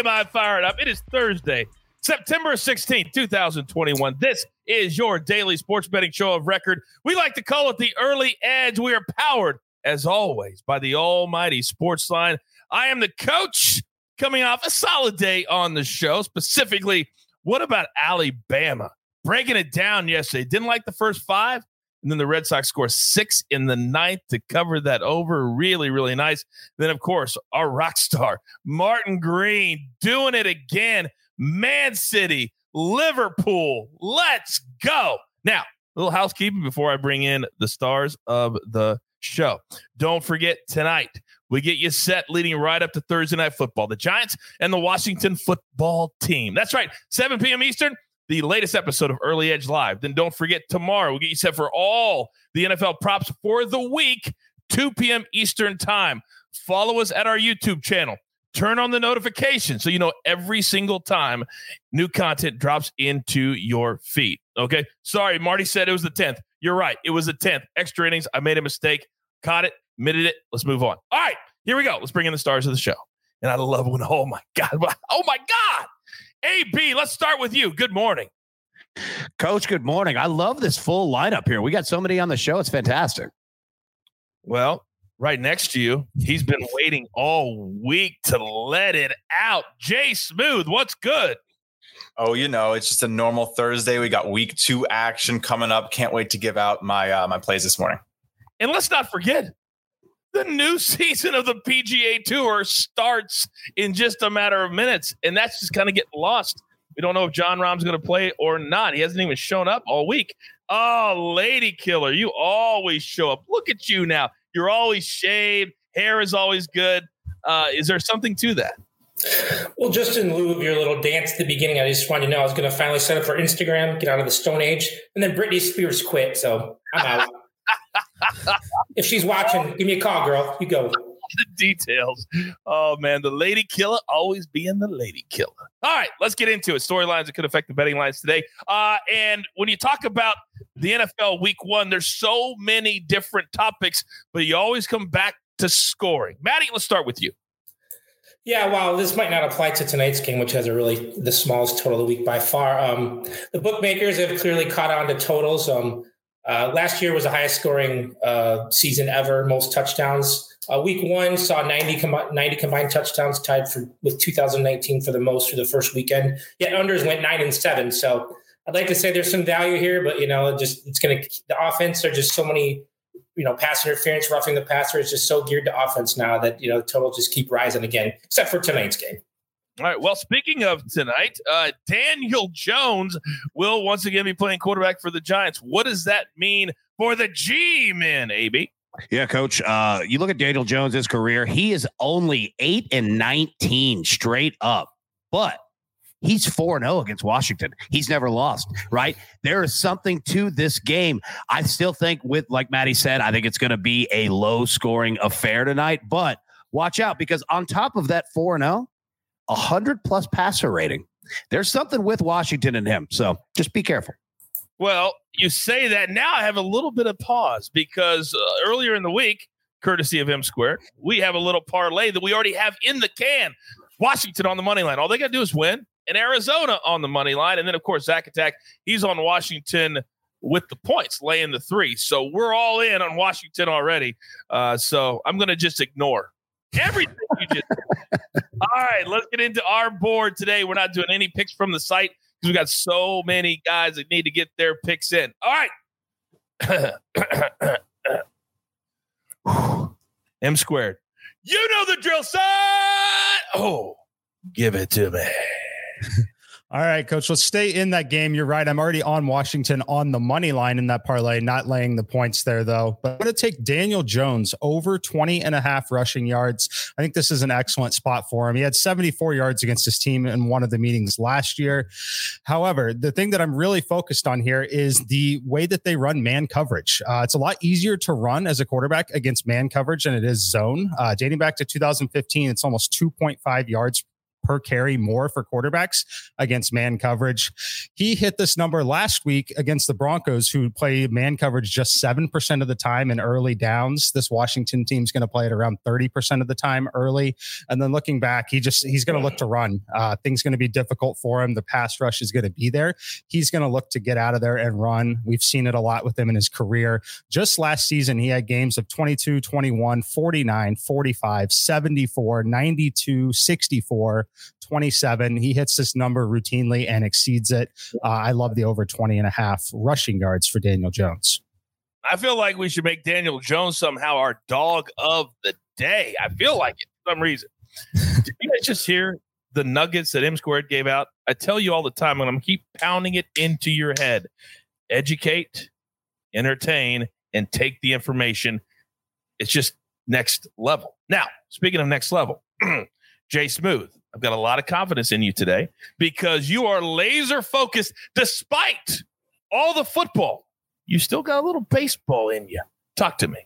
am I fired up? It is Thursday, September 16th, 2021. This is your daily sports betting show of record. We like to call it the early edge. We are powered, as always, by the almighty sports line. I am the coach coming off a solid day on the show. Specifically, what about Alabama? Breaking it down yesterday. Didn't like the first five. And then the Red Sox score six in the ninth to cover that over. Really, really nice. Then, of course, our rock star, Martin Green, doing it again. Man City, Liverpool. Let's go. Now, a little housekeeping before I bring in the stars of the show. Don't forget tonight, we get you set leading right up to Thursday night football. The Giants and the Washington football team. That's right, 7 p.m. Eastern the latest episode of Early Edge Live. Then don't forget tomorrow, we'll get you set for all the NFL props for the week, 2 p.m. Eastern Time. Follow us at our YouTube channel. Turn on the notification so you know every single time new content drops into your feed. Okay. Sorry, Marty said it was the 10th. You're right. It was the 10th. Extra innings. I made a mistake. Caught it, admitted it. Let's move on. All right. Here we go. Let's bring in the stars of the show. And I love when, oh my God. Oh my God. AB, let's start with you. Good morning. Coach, good morning. I love this full lineup here. We got so many on the show. It's fantastic. Well, right next to you, he's been waiting all week to let it out. Jay Smooth, what's good? Oh, you know, it's just a normal Thursday. We got week two action coming up. Can't wait to give out my uh, my plays this morning. And let's not forget, the new season of the PGA Tour starts in just a matter of minutes, and that's just kind of getting lost. We don't know if Jon Rahm's going to play or not. He hasn't even shown up all week. Oh, lady killer, you always show up. Look at you now. You're always shaved. Hair is always good. Uh, is there something to that? Well, just in lieu of your little dance at the beginning, I just wanted to know I was going to finally set up for Instagram, get out of the Stone Age, and then Britney Spears quit. So I'm out if she's watching, give me a call, girl. You go. The details. Oh man, the lady killer always being the lady killer. All right, let's get into it. Storylines that could affect the betting lines today. Uh, and when you talk about the NFL Week One, there's so many different topics, but you always come back to scoring. Maddie, let's start with you. Yeah, well, this might not apply to tonight's game, which has a really the smallest total of the week by far. Um, the bookmakers have clearly caught on to totals. Um, uh, last year was the highest scoring uh, season ever, most touchdowns. Uh, week one saw 90, com- 90 combined touchdowns, tied for with 2019 for the most for the first weekend. Yet unders went nine and seven. So I'd like to say there's some value here, but you know, just it's going to the offense. Are just so many, you know, pass interference, roughing the passer is just so geared to offense now that you know the total just keep rising again, except for tonight's game. All right. Well, speaking of tonight, uh, Daniel Jones will once again be playing quarterback for the Giants. What does that mean for the G men, AB? Yeah, coach. Uh, you look at Daniel Jones's career, he is only 8 and 19 straight up, but he's 4 0 against Washington. He's never lost, right? There is something to this game. I still think, with like Maddie said, I think it's going to be a low scoring affair tonight, but watch out because on top of that 4 0, 100 plus passer rating. There's something with Washington and him. So just be careful. Well, you say that now I have a little bit of pause because uh, earlier in the week, courtesy of M Square, we have a little parlay that we already have in the can. Washington on the money line. All they got to do is win, and Arizona on the money line. And then, of course, Zach Attack, he's on Washington with the points, laying the three. So we're all in on Washington already. Uh, so I'm going to just ignore everything you just All right, let's get into our board today. We're not doing any picks from the site because we got so many guys that need to get their picks in. All right. M squared. You know the drill, son. Oh, give it to me. All right, coach, let's stay in that game. You're right. I'm already on Washington on the money line in that parlay, not laying the points there, though. But I'm going to take Daniel Jones over 20 and a half rushing yards. I think this is an excellent spot for him. He had 74 yards against his team in one of the meetings last year. However, the thing that I'm really focused on here is the way that they run man coverage. Uh, it's a lot easier to run as a quarterback against man coverage than it is zone. Uh, dating back to 2015, it's almost 2.5 yards per carry more for quarterbacks against man coverage. He hit this number last week against the Broncos, who play man coverage just 7% of the time in early downs. This Washington team's going to play it around 30% of the time early. And then looking back, he just, he's going to look to run. Uh, things going to be difficult for him. The pass rush is going to be there. He's going to look to get out of there and run. We've seen it a lot with him in his career. Just last season, he had games of 22, 21, 49, 45, 74, 92, 64, 27. He hits this number routinely and exceeds it. Uh, I love the over 20 and a half rushing yards for Daniel Jones. I feel like we should make Daniel Jones somehow our dog of the day. I feel like it for some reason. Did you guys just hear the nuggets that M squared gave out? I tell you all the time, and I'm keep pounding it into your head. Educate, entertain, and take the information. It's just next level. Now, speaking of next level, Jay Smooth, I've got a lot of confidence in you today because you are laser focused despite all the football. You still got a little baseball in you. Talk to me.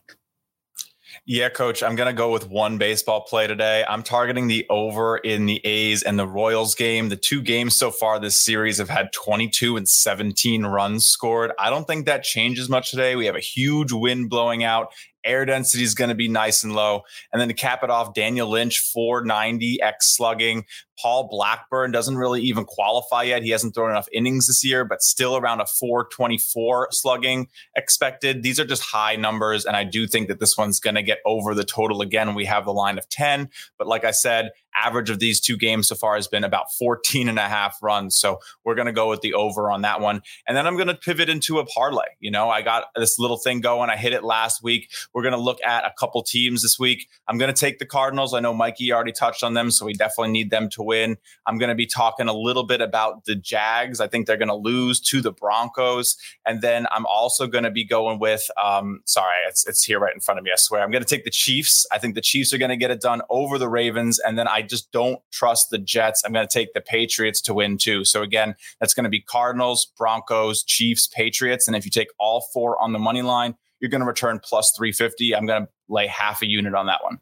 Yeah, coach, I'm going to go with one baseball play today. I'm targeting the over in the A's and the Royals game. The two games so far this series have had 22 and 17 runs scored. I don't think that changes much today. We have a huge wind blowing out. Air density is going to be nice and low. And then to cap it off, Daniel Lynch, 490 X slugging. Paul Blackburn doesn't really even qualify yet. He hasn't thrown enough innings this year, but still around a 424 slugging expected. These are just high numbers. And I do think that this one's going to get over the total again. We have the line of 10. But like I said, average of these two games so far has been about 14 and a half runs. So we're going to go with the over on that one. And then I'm going to pivot into a parlay. You know, I got this little thing going. I hit it last week. We're going to look at a couple teams this week. I'm going to take the Cardinals. I know Mikey already touched on them, so we definitely need them to win. I'm going to be talking a little bit about the Jags. I think they're going to lose to the Broncos. And then I'm also going to be going with, um, sorry, it's, it's here right in front of me. I swear. I'm going to take the Chiefs. I think the Chiefs are going to get it done over the Ravens. And then I just don't trust the Jets. I'm going to take the Patriots to win too. So again, that's going to be Cardinals, Broncos, Chiefs, Patriots. And if you take all four on the money line, you're going to return plus 350. I'm going to lay half a unit on that one.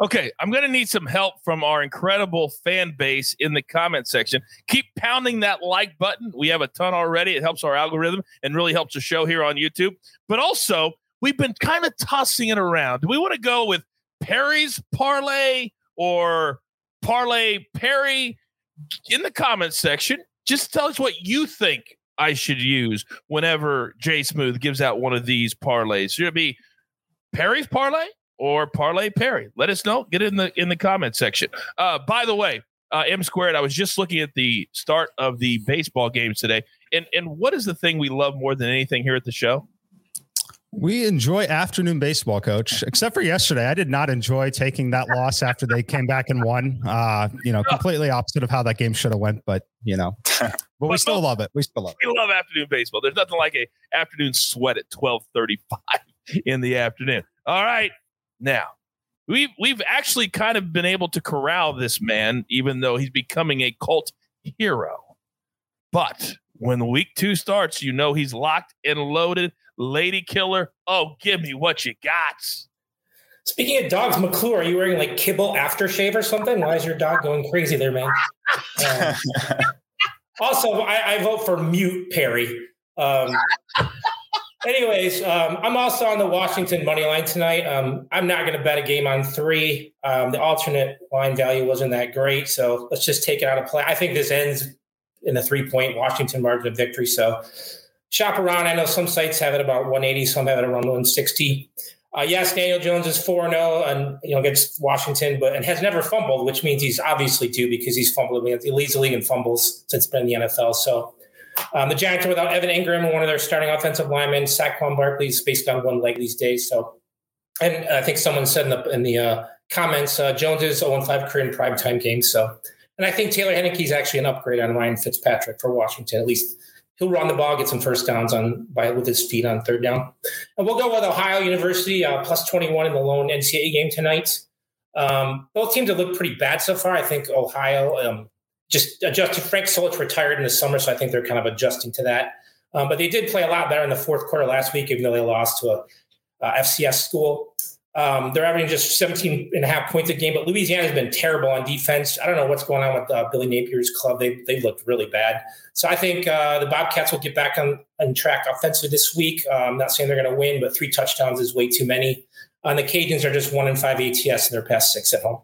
Okay, I'm going to need some help from our incredible fan base in the comment section. Keep pounding that like button. We have a ton already. It helps our algorithm and really helps the show here on YouTube. But also, we've been kind of tossing it around. Do we want to go with Perri's parlay or parlay Perri in the comments section? Just tell us what you think I should use whenever Jay Smooth gives out one of these parlays. Should it be Perri's parlay or parlay Perri? Let us know. Get in the in the comment section. Uh, by the way, uh, M squared. I was just looking at the start of the baseball games today, and and what is the thing we love more than anything here at the show? We enjoy afternoon baseball, coach, except for yesterday. I did not enjoy taking that loss after they came back and won. Uh, you know, completely opposite of how that game should have went, but you know, but we still love it. We still love it. We love afternoon baseball. There's nothing like a afternoon sweat at 1235 in the afternoon. All right. Now, we've we've actually kind of been able to corral this man, even though he's becoming a cult hero. But when week two starts, you know he's locked and loaded lady killer. Oh, give me what you got. Speaking of dogs, McClure, are you wearing like kibble aftershave or something? Why is your dog going crazy there, man? Um, also, I, I, vote for mute Perri. Um, anyways, um, I'm also on the Washington money line tonight. Um, I'm not going to bet a game on three. Um, the alternate line value wasn't that great, so let's just take it out of play. I think this ends in a three point Washington margin of victory. So shop around. I know some sites have it about 180, some have it around 160. Uh, yes, Daniel Jones is 4 0 and you know against Washington, but and has never fumbled, which means he's obviously due because he's fumbled. He leads the league in fumbles since been in the NFL. So um, the Giants are without Evan Engram, one of their starting offensive linemen. Saquon Barkley's based on one leg these days. So, and I think someone said in the in the uh, comments, uh, Jones is 0 5 career in primetime games. So, and I think Taylor Heinicke is actually an upgrade on Ryan Fitzpatrick for Washington, at least he'll run the ball, get some first downs on by with his feet on third down. And we'll go with Ohio University uh, plus 21 in the lone NCAA game tonight. Um, both teams have looked pretty bad so far. I think Ohio um, just adjusted. Frank Solich retired in the summer, so I think they're kind of adjusting to that. Um, but they did play a lot better in the fourth quarter last week, even though they lost to a, a FCS school. Um, they're averaging just 17 and a half points a game, but Louisiana has been terrible on defense. I don't know what's going on with uh, Billy Napier's club. They, they've looked really bad. So I think uh, the Bobcats will get back on, on track offensively this week. Uh, I'm not saying they're going to win, but three touchdowns is way too many. And the Cajuns are just one in five ATS in their past six at home.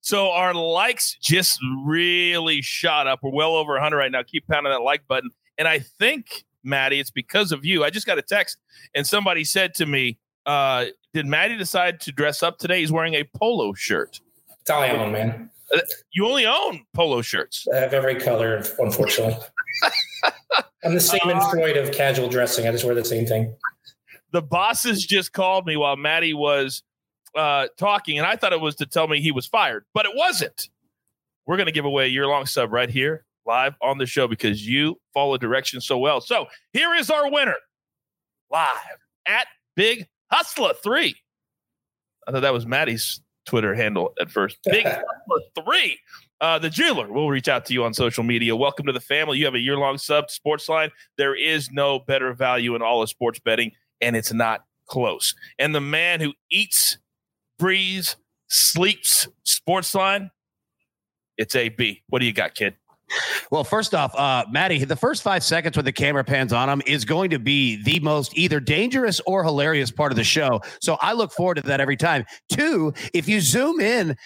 So our likes just really shot up. We're well over 100 right now. Keep pounding that like button. And I think, Maddie, it's because of you. I just got a text and somebody said to me, uh, did Maddie decide to dress up today? He's wearing a polo shirt. That's all I own, man. Uh, you only own polo shirts. I have every color, unfortunately. I'm the same uh, Freud of casual dressing. I just wear the same thing. The bosses just called me while Maddie was uh, talking, and I thought it was to tell me he was fired, but it wasn't. We're going to give away a year long sub right here, live on the show, because you follow directions so well. So here is our winner live at Big Hustler 3. I thought that was Maddie's Twitter handle at first. Big Hustler 3. Uh, the jeweler will reach out to you on social media. Welcome to the family. You have a year long sub to Sportsline. There is no better value in all of sports betting, and it's not close. And the man who eats breathes, sleeps Sportsline, it's AB. What do you got, kid? Well, first off, uh, Maddie, the first five seconds when the camera pans on him is going to be the most either dangerous or hilarious part of the show. So I look forward to that every time. Two, if you zoom in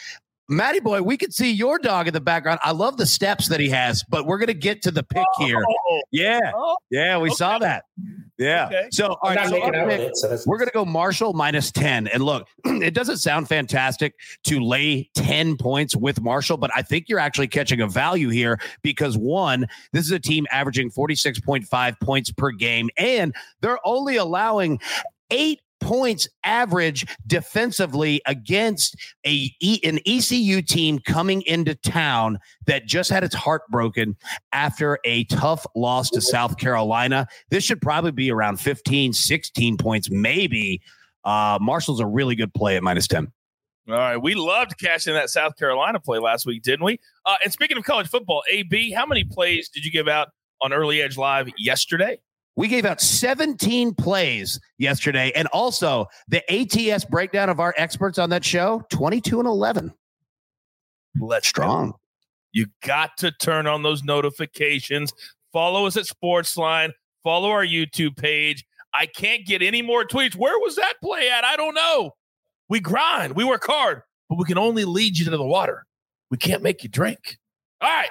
Matty boy, we can see your dog in the background. I love the steps that he has, but we're gonna get to the pick oh, here. Yeah, oh, yeah, we okay. saw that. Yeah. Okay. So, all right, so pick, so we're gonna go Marshall minus ten. And look, it doesn't sound fantastic to lay ten points with Marshall, but I think you're actually catching a value here because one, this is a team averaging forty six point five points per game, and they're only allowing eight points average defensively against a an ECU team coming into town that just had its heart broken after a tough loss to South Carolina. This should probably be around 15, 16 points, maybe. Uh, Marshall's a really good play at minus 10. All right. We loved cashing that South Carolina play last week, didn't we? Uh, and speaking of college football, AB, how many plays did you give out on Early Edge Live yesterday? We gave out 17 plays yesterday. And also the ATS breakdown of our experts on that show 22 and 11. Let's strong. You got to turn on those notifications. Follow us at Sportsline. Follow our YouTube page. I can't get any more tweets. Where was that play at? I don't know. We grind, we work hard, but we can only lead you to the water. We can't make you drink. All right.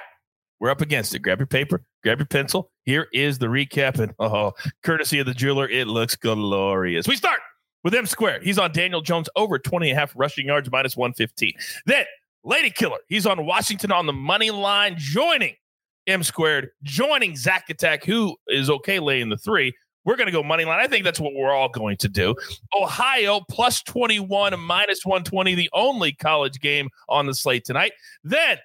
We're up against it. Grab your paper, grab your pencil. Here is the recap. And oh, courtesy of the jeweler, it looks glorious. We start with M squared. He's on Daniel Jones over 20 and a half rushing yards, minus 115. Then Lady Killer. He's on Washington on the money line, joining M squared, joining Zach Attack, who is okay laying the three. We're going to go money line. I think that's what we're all going to do. Ohio plus 21, minus 120, the only college game on the slate tonight. Then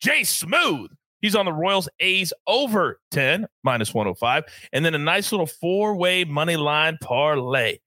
Jay Smooth He's on the Royals A's over 10, minus 105. And then a nice little four way money line parlay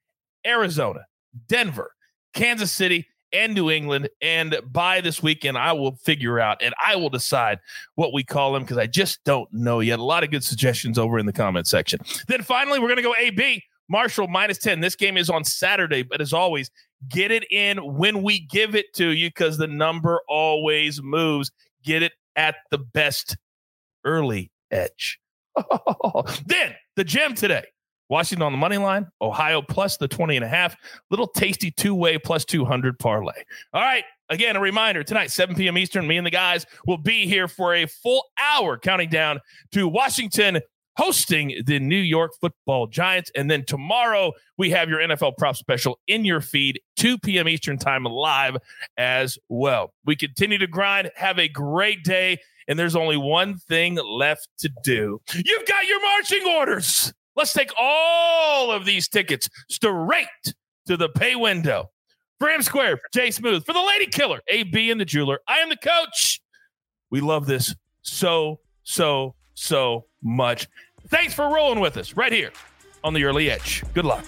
Arizona, Denver, Kansas City, and New England. And by this weekend, I will figure out and I will decide what we call them because I just don't know yet. A lot of good suggestions over in the comment section. Then finally, we're going to go AB. Marshall minus 10. This game is on Saturday, but as always, get it in when we give it to you because the number always moves. Get it at the best early edge. then the gem today. Washington on the money line, Ohio plus the 20 and a half, little tasty two way plus 200 parlay. All right. Again, a reminder tonight, 7 p.m. Eastern, me and the guys will be here for a full hour counting down to Washington hosting the New York football Giants. And then tomorrow, we have your NFL prop special in your feed, 2 p.m. Eastern time live as well. We continue to grind. Have a great day. And there's only one thing left to do. You've got your marching orders. Let's take all of these tickets straight to the pay window. For M Square, for Jay Smooth, for the Lady Killer, AB and the Jeweler. I am the coach. We love this so, so, so much. Thanks for rolling with us right here on the early edge. Good luck.